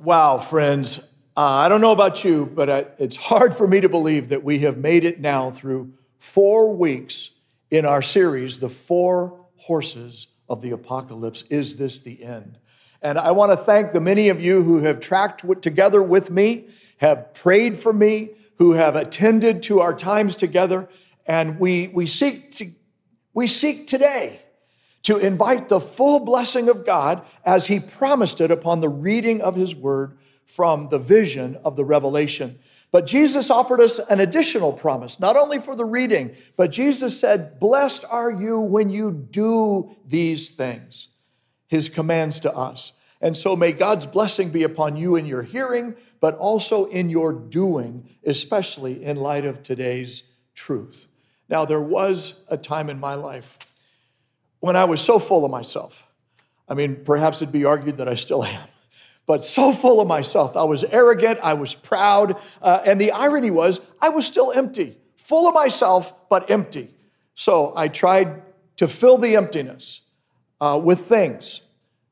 Wow, friends. Uh, I don't know about you, but uh, it's hard for me to believe that we have made it now through four weeks in our series, The Four Horses of the Apocalypse. Is this the end? And I want to thank the many of you who have tracked together with me, have prayed for me, who have attended to our times together. And we, we, seek, to, we seek today to invite the full blessing of God as He promised it upon the reading of His word from the vision of the revelation. But Jesus offered us an additional promise, not only for the reading, but Jesus said, Blessed are you when you do these things, His commands to us. And so may God's blessing be upon you in your hearing, but also in your doing, especially in light of today's truth. Now, there was a time in my life when I was so full of myself. I mean, perhaps it'd be argued that I still am, but so full of myself. I was arrogant, I was proud, uh, and the irony was I was still empty, full of myself, but empty. So I tried to fill the emptiness uh, with things,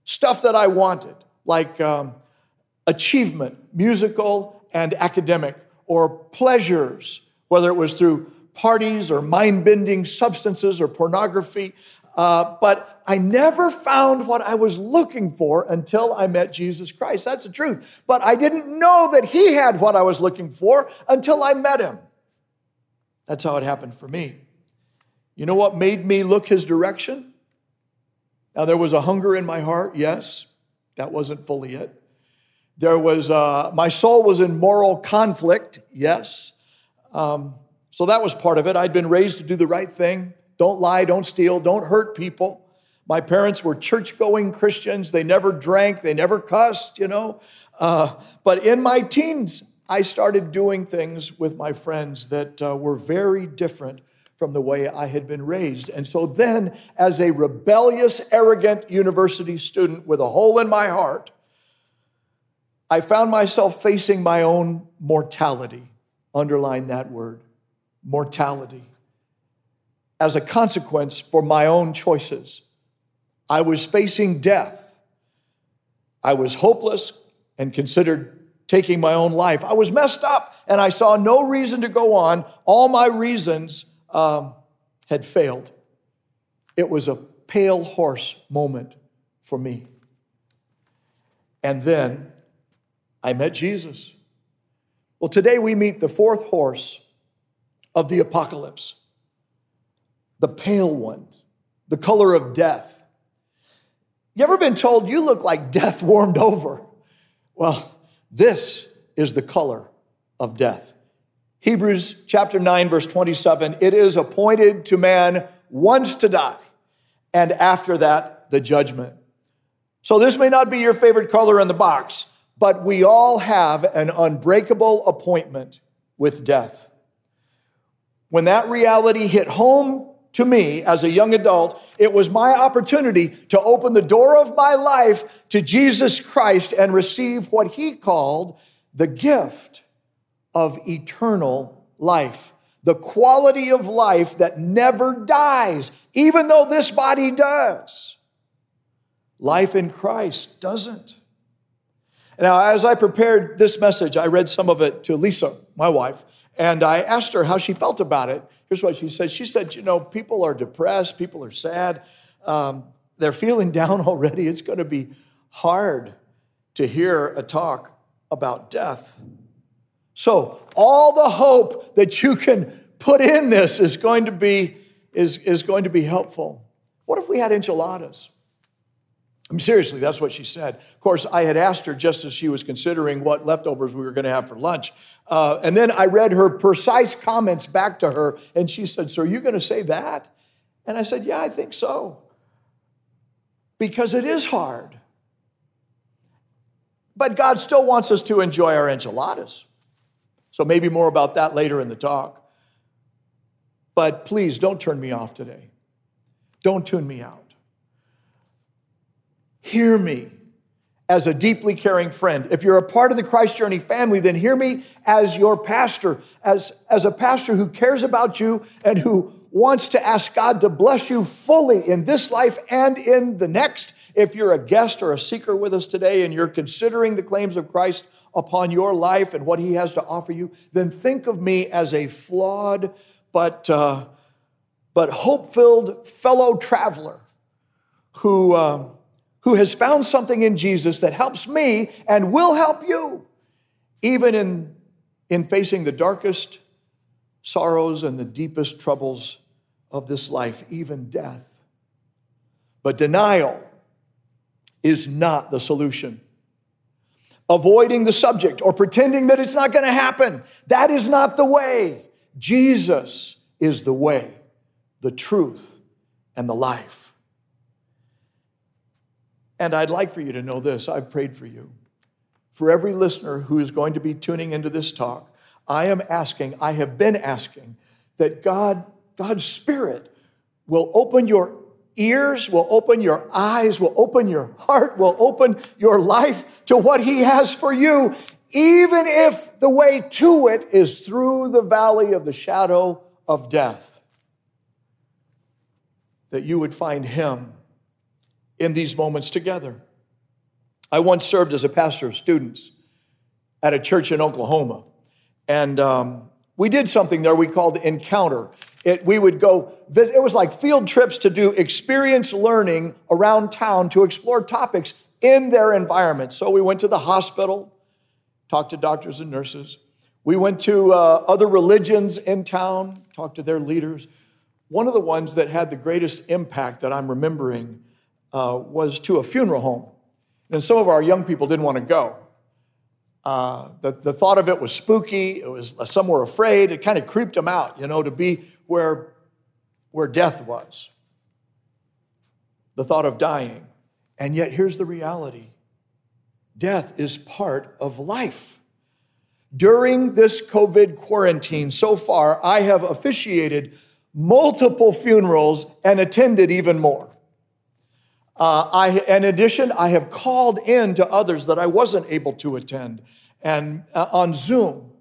stuff that I wanted, like um, achievement, musical and academic, or pleasures, whether it was through parties or mind bending substances or pornography. Uh, but I never found what I was looking for until I met Jesus Christ. That's the truth. But I didn't know that He had what I was looking for until I met Him. That's how it happened for me. You know what made me look His direction? Now, there was a hunger in my heart, yes, that wasn't fully it. There was, uh, my soul was in moral conflict, yes. Um, so that was part of it. I'd been raised to do the right thing. Don't lie, don't steal, don't hurt people. My parents were church going Christians. They never drank, they never cussed, you know. Uh, but in my teens, I started doing things with my friends that uh, were very different from the way I had been raised. And so then, as a rebellious, arrogant university student with a hole in my heart, I found myself facing my own mortality. Underline that word mortality as a consequence for my own choices. I was facing death. I was hopeless and considered taking my own life. I was messed up and I saw no reason to go on. All my reasons um, had failed. It was a pale horse moment for me. And then I met Jesus. Well, today we meet the fourth horse of the apocalypse the pale one, the color of death. You ever been told you look like death warmed over? Well, this is the color of death. Hebrews chapter 9, verse 27 it is appointed to man once to die, and after that, the judgment. So, this may not be your favorite color in the box, but we all have an unbreakable appointment with death. When that reality hit home to me as a young adult, it was my opportunity to open the door of my life to Jesus Christ and receive what he called the gift of eternal life. The quality of life that never dies, even though this body does. Life in Christ doesn't. Now, as I prepared this message, I read some of it to Lisa, my wife, and I asked her how she felt about it. Here's what she said. She said, You know, people are depressed, people are sad, um, they're feeling down already. It's going to be hard to hear a talk about death. So, all the hope that you can put in this is going to be, is, is going to be helpful. What if we had enchiladas? I mean, seriously, that's what she said. Of course, I had asked her just as she was considering what leftovers we were going to have for lunch. Uh, and then I read her precise comments back to her, and she said, So are you going to say that? And I said, Yeah, I think so. Because it is hard. But God still wants us to enjoy our enchiladas. So maybe more about that later in the talk. But please don't turn me off today. Don't tune me out. Hear me as a deeply caring friend. If you're a part of the Christ Journey family, then hear me as your pastor, as, as a pastor who cares about you and who wants to ask God to bless you fully in this life and in the next. If you're a guest or a seeker with us today and you're considering the claims of Christ upon your life and what he has to offer you, then think of me as a flawed but, uh, but hope filled fellow traveler who. Uh, who has found something in Jesus that helps me and will help you, even in, in facing the darkest sorrows and the deepest troubles of this life, even death. But denial is not the solution. Avoiding the subject or pretending that it's not going to happen, that is not the way. Jesus is the way, the truth, and the life. And I'd like for you to know this I've prayed for you. For every listener who is going to be tuning into this talk, I am asking, I have been asking, that God, God's Spirit will open your ears, will open your eyes, will open your heart, will open your life to what He has for you, even if the way to it is through the valley of the shadow of death. That you would find Him in these moments together. I once served as a pastor of students at a church in Oklahoma, and um, we did something there we called Encounter. It, we would go visit, it was like field trips to do experience learning around town to explore topics in their environment. So we went to the hospital, talked to doctors and nurses. We went to uh, other religions in town, talked to their leaders. One of the ones that had the greatest impact that I'm remembering uh, was to a funeral home. And some of our young people didn't want to go. Uh, the, the thought of it was spooky. It was some were afraid. It kind of creeped them out, you know, to be where, where death was. The thought of dying. And yet, here's the reality death is part of life. During this COVID quarantine so far, I have officiated multiple funerals and attended even more. Uh, I, in addition, I have called in to others that I wasn't able to attend and uh, on Zoom.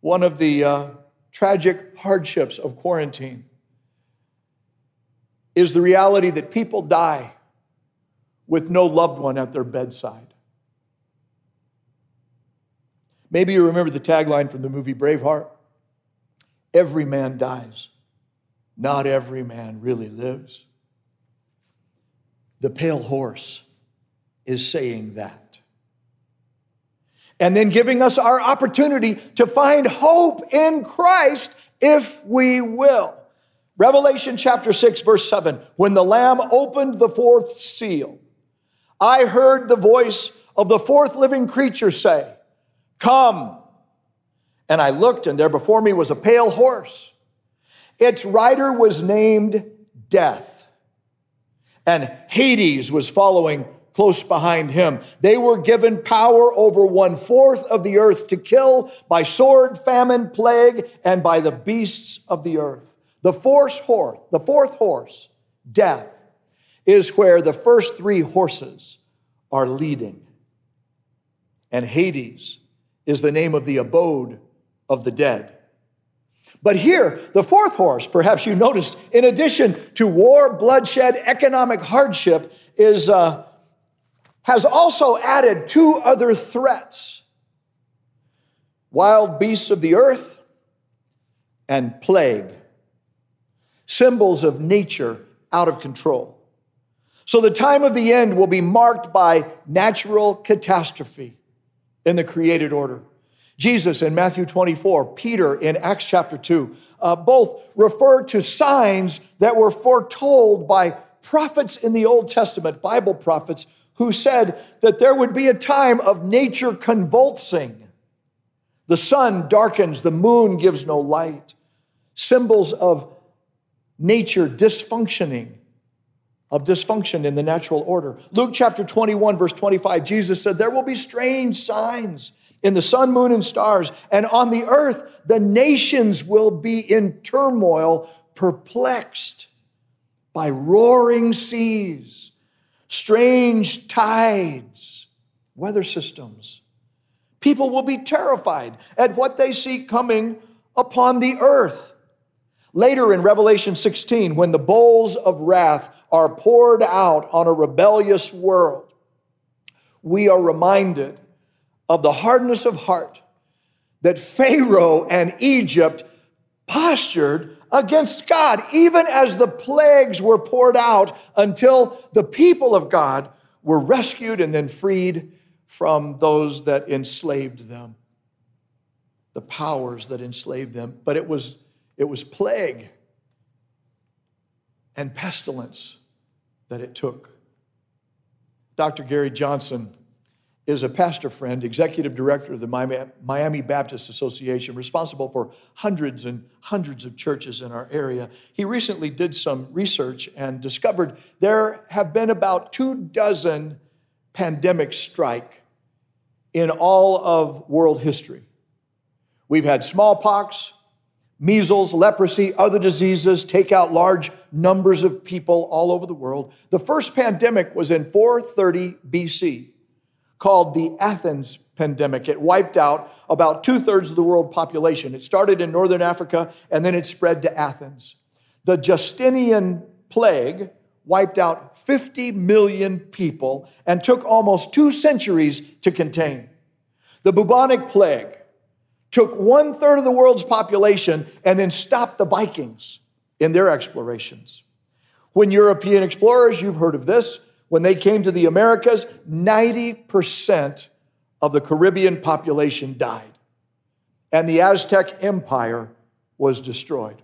One of the uh, tragic hardships of quarantine is the reality that people die with no loved one at their bedside. Maybe you remember the tagline from the movie Braveheart Every man dies, not every man really lives. The pale horse is saying that. And then giving us our opportunity to find hope in Christ if we will. Revelation chapter 6, verse 7 When the Lamb opened the fourth seal, I heard the voice of the fourth living creature say, Come. And I looked, and there before me was a pale horse. Its rider was named Death and Hades was following close behind him. They were given power over one fourth of the earth to kill by sword, famine, plague, and by the beasts of the earth. The fourth horse, the fourth horse, death, is where the first three horses are leading. And Hades is the name of the abode of the dead. But here, the fourth horse, perhaps you noticed, in addition to war, bloodshed, economic hardship, is, uh, has also added two other threats wild beasts of the earth and plague, symbols of nature out of control. So the time of the end will be marked by natural catastrophe in the created order. Jesus in Matthew 24, Peter in Acts chapter 2, uh, both refer to signs that were foretold by prophets in the Old Testament, Bible prophets, who said that there would be a time of nature convulsing. The sun darkens, the moon gives no light. Symbols of nature dysfunctioning, of dysfunction in the natural order. Luke chapter 21, verse 25, Jesus said, There will be strange signs in the sun, moon, and stars. And on the earth, the nations will be in turmoil, perplexed by roaring seas, strange tides, weather systems. People will be terrified at what they see coming upon the earth. Later in Revelation 16, when the bowls of wrath are poured out on a rebellious world, we are reminded of the hardness of heart that Pharaoh and Egypt postured against God, even as the plagues were poured out until the people of God were rescued and then freed from those that enslaved them, the powers that enslaved them. But it was, it was plague and pestilence that it took. Dr. Gary Johnson is a pastor friend, executive director of the Miami Baptist Association, responsible for hundreds and hundreds of churches in our area. He recently did some research and discovered there have been about two dozen pandemic strike in all of world history. We've had smallpox, measles, leprosy, other diseases take out large numbers of people all over the world. The first pandemic was in 430 BC called the Athens pandemic. It wiped out about two thirds of the world population. It started in northern Africa and then it spread to Athens. The Justinian plague wiped out 50 million people and took almost two centuries to contain. The bubonic plague took one third of the world's population and then stopped the Vikings in their explorations. When European explorers, you've heard of this, when they came to the Americas, 90% of the Caribbean population died, and the Aztec Empire was destroyed.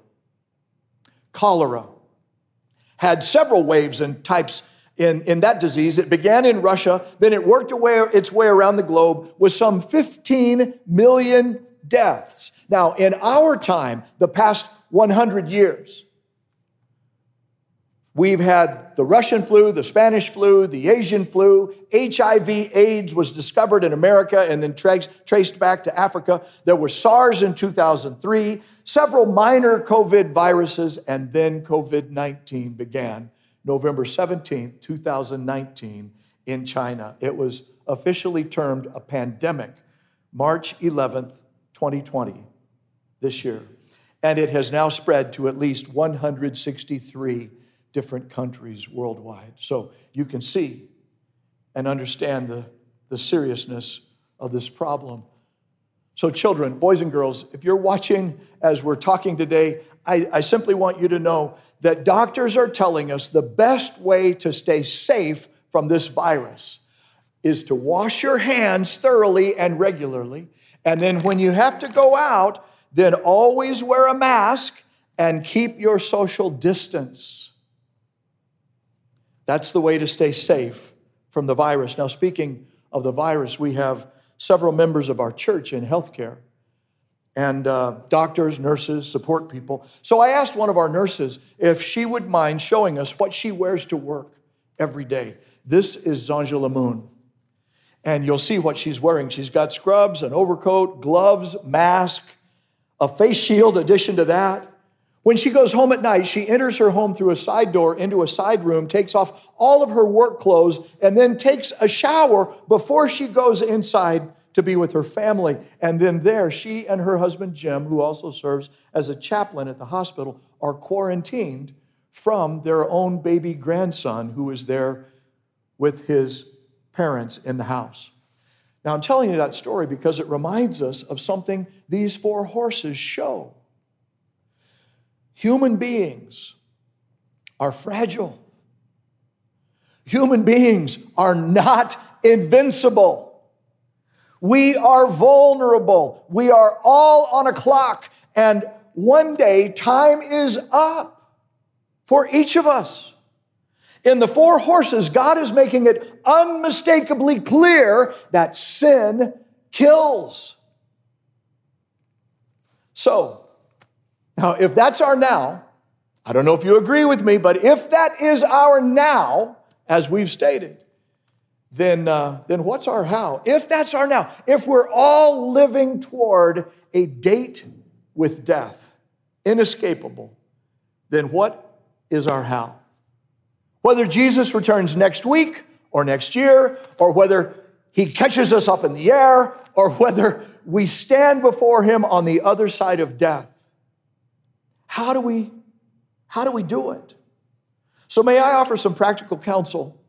Cholera had several waves and types in, in that disease. It began in Russia, then it worked away, its way around the globe with some 15 million deaths. Now, in our time, the past 100 years, We've had the Russian flu, the Spanish flu, the Asian flu. HIV AIDS was discovered in America and then tra- traced back to Africa. There was SARS in 2003, several minor COVID viruses, and then COVID 19 began November 17, 2019, in China. It was officially termed a pandemic March 11th, 2020, this year. And it has now spread to at least 163 different countries worldwide. So you can see and understand the, the seriousness of this problem. So, children, boys and girls, if you're watching as we're talking today, I, I simply want you to know that doctors are telling us the best way to stay safe from this virus is to wash your hands thoroughly and regularly. And then when you have to go out, then always wear a mask and keep your social distance. That's the way to stay safe from the virus. Now, speaking of the virus, we have several members of our church in healthcare and uh, doctors, nurses, support people. So I asked one of our nurses if she would mind showing us what she wears to work every day. This is Zanja Lamoon. And you'll see what she's wearing. She's got scrubs, an overcoat, gloves, mask, a face shield, addition to that. When she goes home at night, she enters her home through a side door into a side room, takes off all of her work clothes, and then takes a shower before she goes inside to be with her family. And then there, she and her husband Jim, who also serves as a chaplain at the hospital, are quarantined from their own baby grandson who is there with his parents in the house. Now, I'm telling you that story because it reminds us of something these four horses show. Human beings are fragile. Human beings are not invincible. We are vulnerable. We are all on a clock. And one day, time is up for each of us. In the four horses, God is making it unmistakably clear that sin kills. So, now, if that's our now, I don't know if you agree with me, but if that is our now, as we've stated, then, uh, then what's our how? If that's our now, if we're all living toward a date with death, inescapable, then what is our how? Whether Jesus returns next week or next year, or whether he catches us up in the air, or whether we stand before him on the other side of death. How do we how do we do it? So may I offer some practical counsel?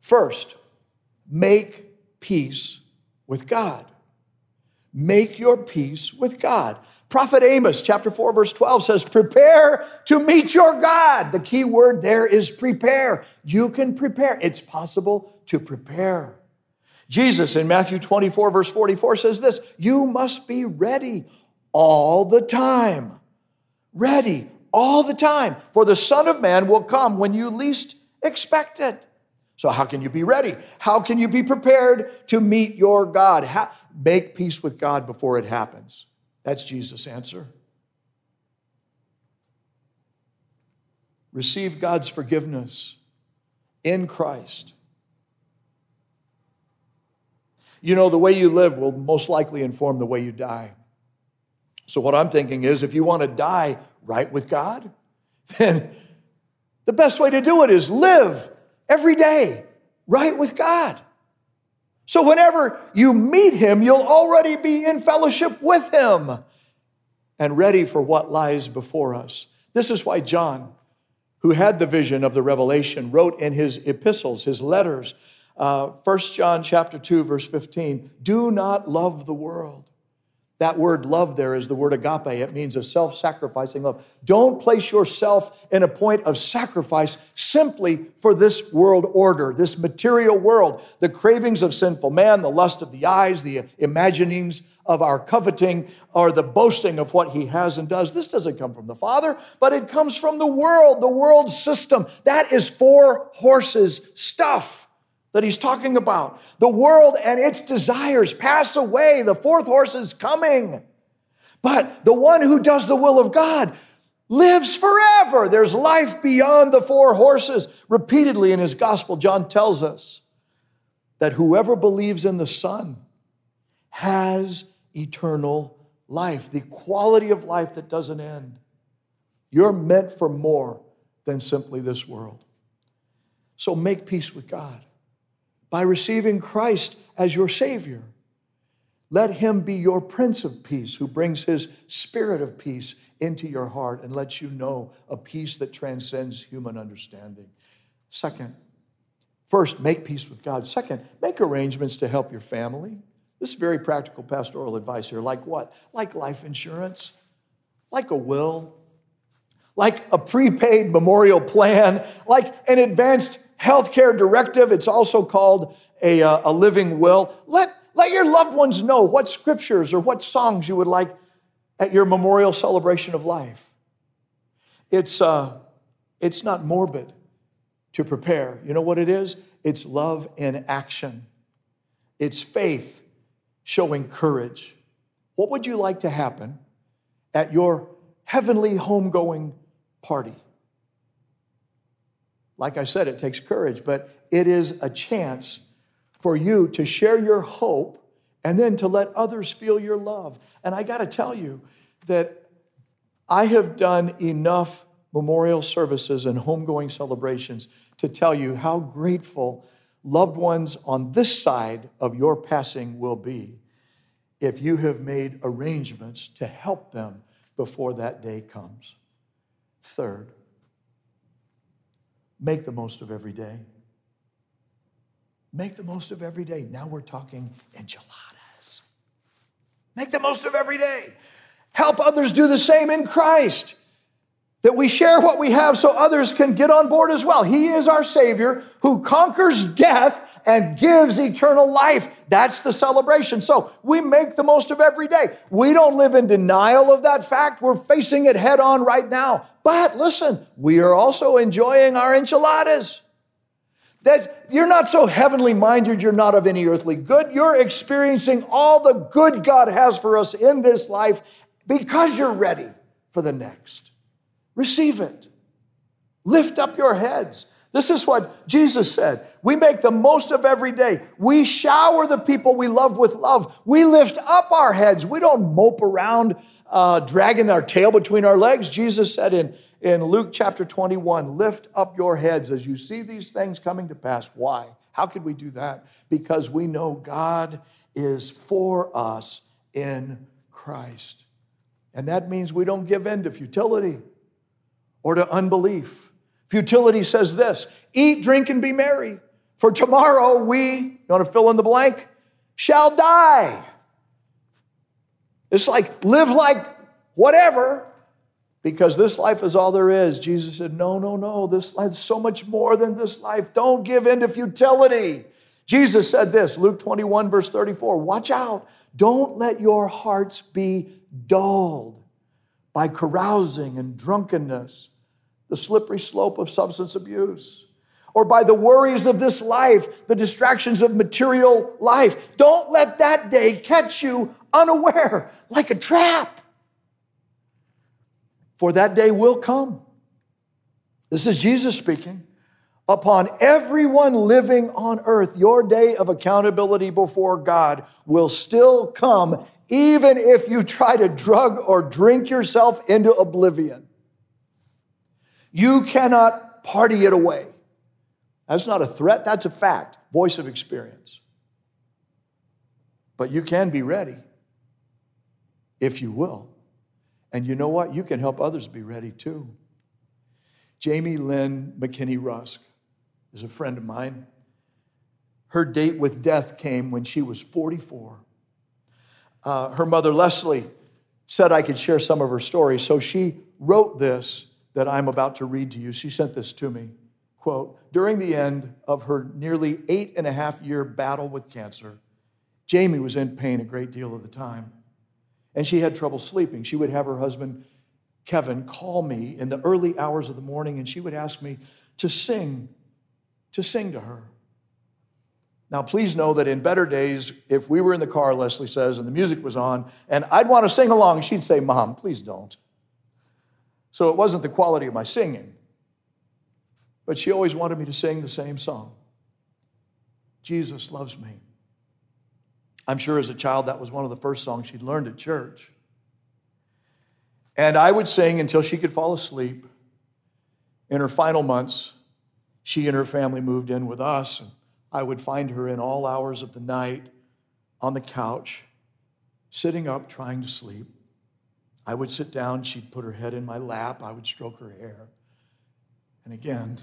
First, make peace with God. Make your peace with God. Prophet Amos, chapter 4, verse 12 says, Prepare to meet your God. The key word there is prepare. You can prepare. It's possible to prepare. Jesus in Matthew 24, verse 44 says this You must be ready all the time. Ready all the time. For the Son of Man will come when you least expect it. So, how can you be ready? How can you be prepared to meet your God? How, make peace with God before it happens. That's Jesus' answer. Receive God's forgiveness in Christ. You know, the way you live will most likely inform the way you die. So, what I'm thinking is if you want to die right with God, then the best way to do it is live every day, right with God. So whenever you meet him, you'll already be in fellowship with him and ready for what lies before us. This is why John, who had the vision of the revelation, wrote in his epistles, his letters, uh, 1 John chapter 2, verse 15, do not love the world that word love there is the word agape. It means a self sacrificing love. Don't place yourself in a point of sacrifice simply for this world order, this material world, the cravings of sinful man, the lust of the eyes, the imaginings of our coveting, or the boasting of what he has and does. This doesn't come from the Father, but it comes from the world, the world system. That is four horses stuff that he's talking about. The world and its desires pass away. The fourth horse is coming. But the one who does the will of God lives forever. There's life beyond the four horses. Repeatedly in his gospel, John tells us that whoever believes in the Son has eternal life, the quality of life that doesn't end. You're meant for more than simply this world. So make peace with God by receiving Christ as your Savior. Let Him be your Prince of Peace who brings His Spirit of peace into your heart and lets you know a peace that transcends human understanding. Second, first, make peace with God. Second, make arrangements to help your family. This is very practical pastoral advice here. Like what? Like life insurance, like a will, like a prepaid memorial plan, like an advanced healthcare directive. It's also called a, uh, a living will. Let, let your loved ones know what scriptures or what songs you would like at your memorial celebration of life. It's, uh, it's not morbid to prepare. You know what it is? It's love in action, it's faith showing courage. What would you like to happen at your heavenly homegoing party? Like I said, it takes courage, but it is a chance for you to share your hope and then to let others feel your love. And I got to tell you that I have done enough memorial services and homegoing celebrations to tell you how grateful loved ones on this side of your passing will be if you have made arrangements to help them before that day comes. Third, Make the most of every day. Make the most of every day. Now we're talking enchiladas. Make the most of every day. Help others do the same in Christ. That we share what we have so others can get on board as well. He is our Savior who conquers death and gives eternal life. That's the celebration. So we make the most of every day. We don't live in denial of that fact. We're facing it head on right now. But listen, we are also enjoying our enchiladas. That you're not so heavenly minded, you're not of any earthly good. You're experiencing all the good God has for us in this life because you're ready for the next. Receive it. Lift up your heads. This is what Jesus said. We make the most of every day. We shower the people we love with love. We lift up our heads. We don't mope around uh, dragging our tail between our legs. Jesus said in, in Luke chapter 21 lift up your heads as you see these things coming to pass. Why? How could we do that? Because we know God is for us in Christ. And that means we don't give in to futility or to unbelief. Futility says this eat, drink, and be merry, for tomorrow we, you want to fill in the blank, shall die. It's like live like whatever, because this life is all there is. Jesus said, No, no, no, this life is so much more than this life. Don't give in to futility. Jesus said this, Luke 21, verse 34 Watch out. Don't let your hearts be dulled by carousing and drunkenness the slippery slope of substance abuse, or by the worries of this life, the distractions of material life. Don't let that day catch you unaware like a trap. For that day will come. This is Jesus speaking. Upon everyone living on earth, your day of accountability before God will still come, even if you try to drug or drink yourself into oblivion. You cannot party it away. That's not a threat, that's a fact, voice of experience. But you can be ready if you will. And you know what? You can help others be ready too. Jamie Lynn McKinney Rusk is a friend of mine. Her date with death came when she was 44. Uh, her mother, Leslie, said I could share some of her story, so she wrote this that I'm about to read to you. She sent this to me. Quote During the end of her nearly eight and a half year battle with cancer, Jamie was in pain a great deal of the time. And she had trouble sleeping. She would have her husband, Kevin, call me in the early hours of the morning, and she would ask me to sing, to sing to her. Now, please know that in better days, if we were in the car, Leslie says, and the music was on, and I'd want to sing along, she'd say, Mom, please don't. So it wasn't the quality of my singing, but she always wanted me to sing the same song Jesus loves me. I'm sure as a child that was one of the first songs she'd learned at church. And I would sing until she could fall asleep. In her final months, she and her family moved in with us, and I would find her in all hours of the night on the couch, sitting up trying to sleep. I would sit down, she'd put her head in my lap, I would stroke her hair. And again,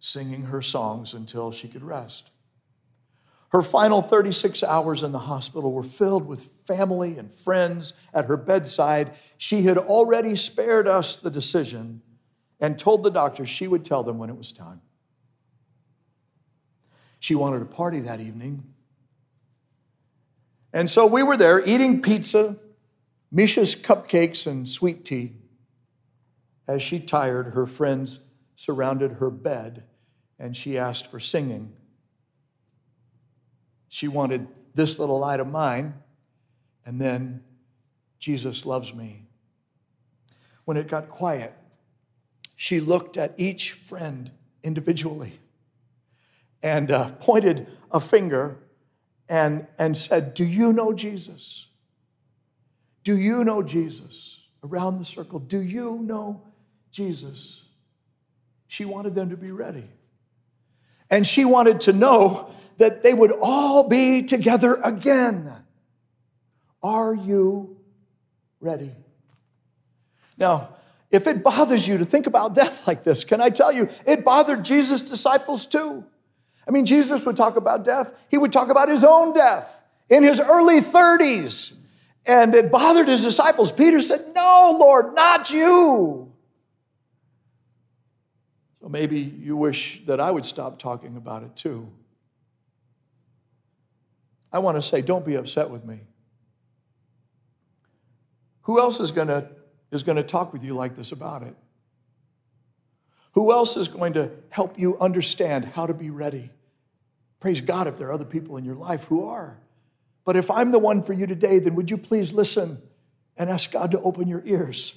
singing her songs until she could rest. Her final 36 hours in the hospital were filled with family and friends at her bedside. She had already spared us the decision and told the doctor she would tell them when it was time. She wanted a party that evening. And so we were there eating pizza, Misha's cupcakes and sweet tea. As she tired, her friends surrounded her bed and she asked for singing. She wanted this little light of mine, and then Jesus loves me. When it got quiet, she looked at each friend individually and uh, pointed a finger and, and said, Do you know Jesus? Do you know Jesus? Around the circle, do you know Jesus? She wanted them to be ready. And she wanted to know that they would all be together again. Are you ready? Now, if it bothers you to think about death like this, can I tell you, it bothered Jesus' disciples too. I mean, Jesus would talk about death, he would talk about his own death in his early 30s. And it bothered his disciples. Peter said, No, Lord, not you. So maybe you wish that I would stop talking about it too. I want to say, don't be upset with me. Who else is going to, is going to talk with you like this about it? Who else is going to help you understand how to be ready? Praise God if there are other people in your life who are. But if I'm the one for you today, then would you please listen and ask God to open your ears?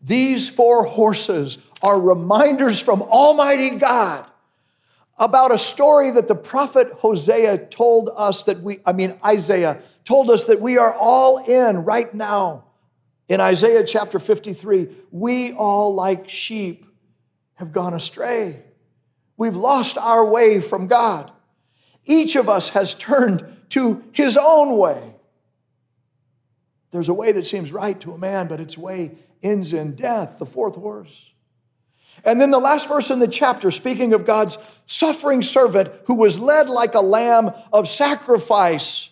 These four horses are reminders from Almighty God about a story that the prophet Hosea told us that we, I mean, Isaiah told us that we are all in right now. In Isaiah chapter 53, we all, like sheep, have gone astray. We've lost our way from God. Each of us has turned to his own way. There's a way that seems right to a man, but its way ends in death, the fourth horse. And then the last verse in the chapter, speaking of God's suffering servant who was led like a lamb of sacrifice,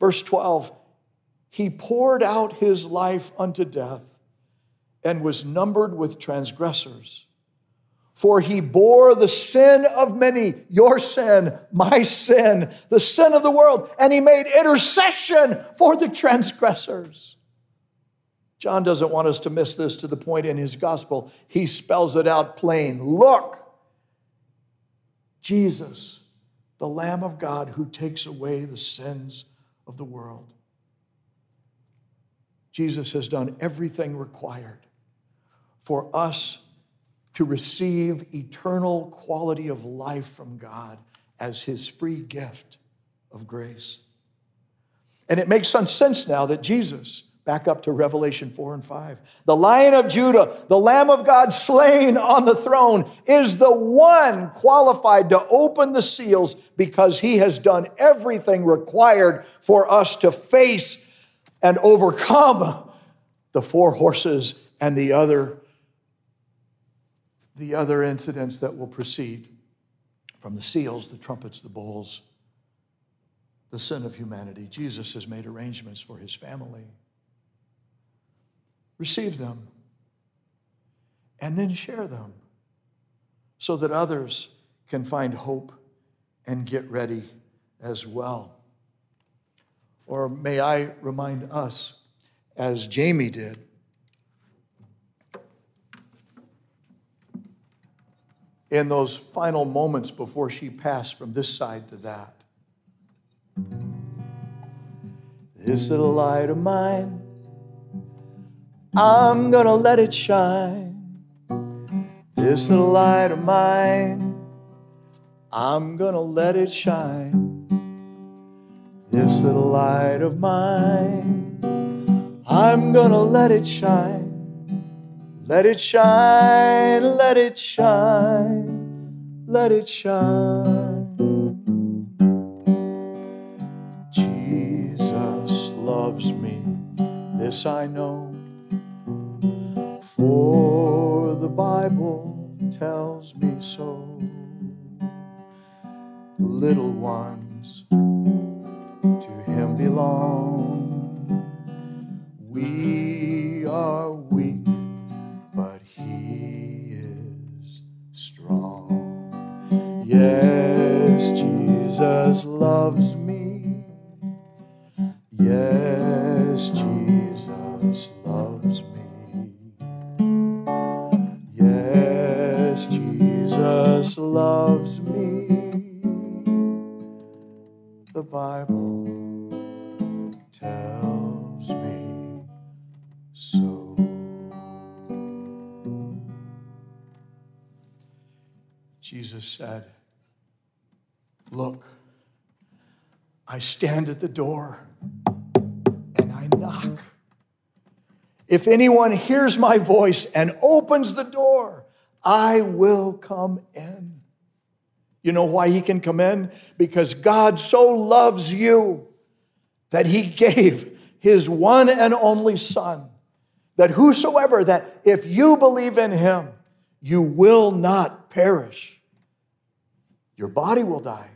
verse 12, he poured out his life unto death and was numbered with transgressors. For he bore the sin of many, your sin, my sin, the sin of the world, and he made intercession for the transgressors. John doesn't want us to miss this to the point in his gospel. He spells it out plain. Look, Jesus, the Lamb of God who takes away the sins of the world. Jesus has done everything required for us to receive eternal quality of life from God as his free gift of grace. And it makes some sense now that Jesus, Back up to Revelation 4 and 5. The Lion of Judah, the Lamb of God slain on the throne, is the one qualified to open the seals because he has done everything required for us to face and overcome the four horses and the other the other incidents that will proceed from the seals, the trumpets, the bowls, the sin of humanity. Jesus has made arrangements for his family receive them, and then share them so that others can find hope and get ready as well. Or may I remind us, as Jamie did, in those final moments before she passed from this side to that. This little light of mine I'm gonna let it shine. This little light of mine, I'm gonna let it shine. This little light of mine, I'm gonna let it shine. Let it shine, let it shine, let it shine. Jesus loves me, this I know for the Bible tells me so. Little ones to Him belong. We are Yes, Jesus loves me. Yes, Jesus loves me. Yes, Jesus loves me. The Bible I stand at the door and I knock. If anyone hears my voice and opens the door, I will come in. You know why he can come in? Because God so loves you that he gave his one and only Son, that whosoever, that if you believe in him, you will not perish. Your body will die,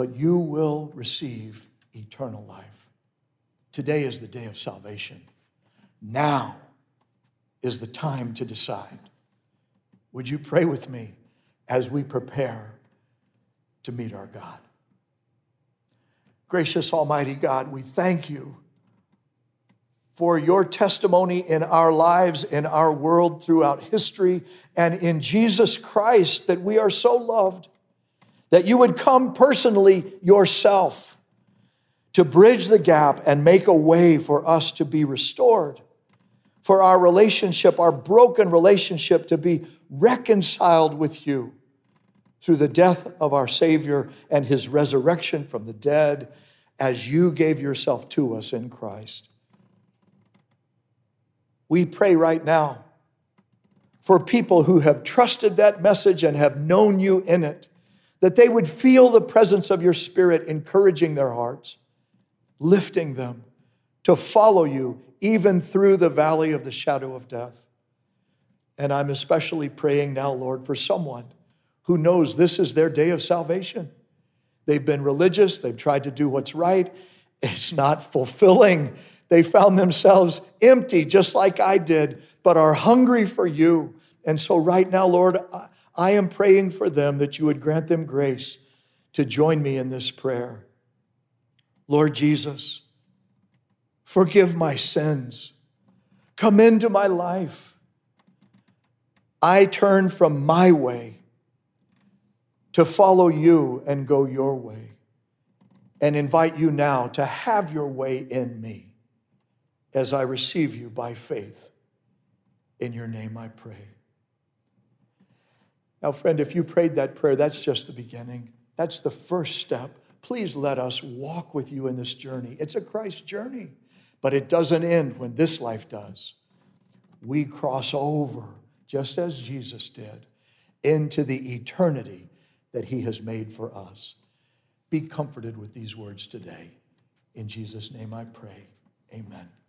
but you will receive eternal life. Today is the day of salvation. Now is the time to decide. Would you pray with me as we prepare to meet our God? Gracious Almighty God, we thank you for your testimony in our lives, in our world, throughout history, and in Jesus Christ that we are so loved, that you would come personally yourself to bridge the gap and make a way for us to be restored for our relationship, our broken relationship, to be reconciled with you through the death of our Savior and his resurrection from the dead as you gave yourself to us in Christ. We pray right now for people who have trusted that message and have known you in it, that they would feel the presence of your Spirit encouraging their hearts, lifting them to follow you even through the valley of the shadow of death. And I'm especially praying now, Lord, for someone who knows this is their day of salvation. They've been religious, they've tried to do what's right, it's not fulfilling. They found themselves empty, just like I did, but are hungry for you. And so, right now, Lord, I am praying for them that you would grant them grace to join me in this prayer. Lord Jesus, forgive my sins. Come into my life. I turn from my way to follow you and go your way and invite you now to have your way in me as I receive you by faith. In your name I pray. Now, friend, if you prayed that prayer, that's just the beginning. That's the first step. Please let us walk with you in this journey. It's a Christ journey, but it doesn't end when this life does. We cross over, just as Jesus did, into the eternity that he has made for us. Be comforted with these words today. In Jesus' name I pray. Amen.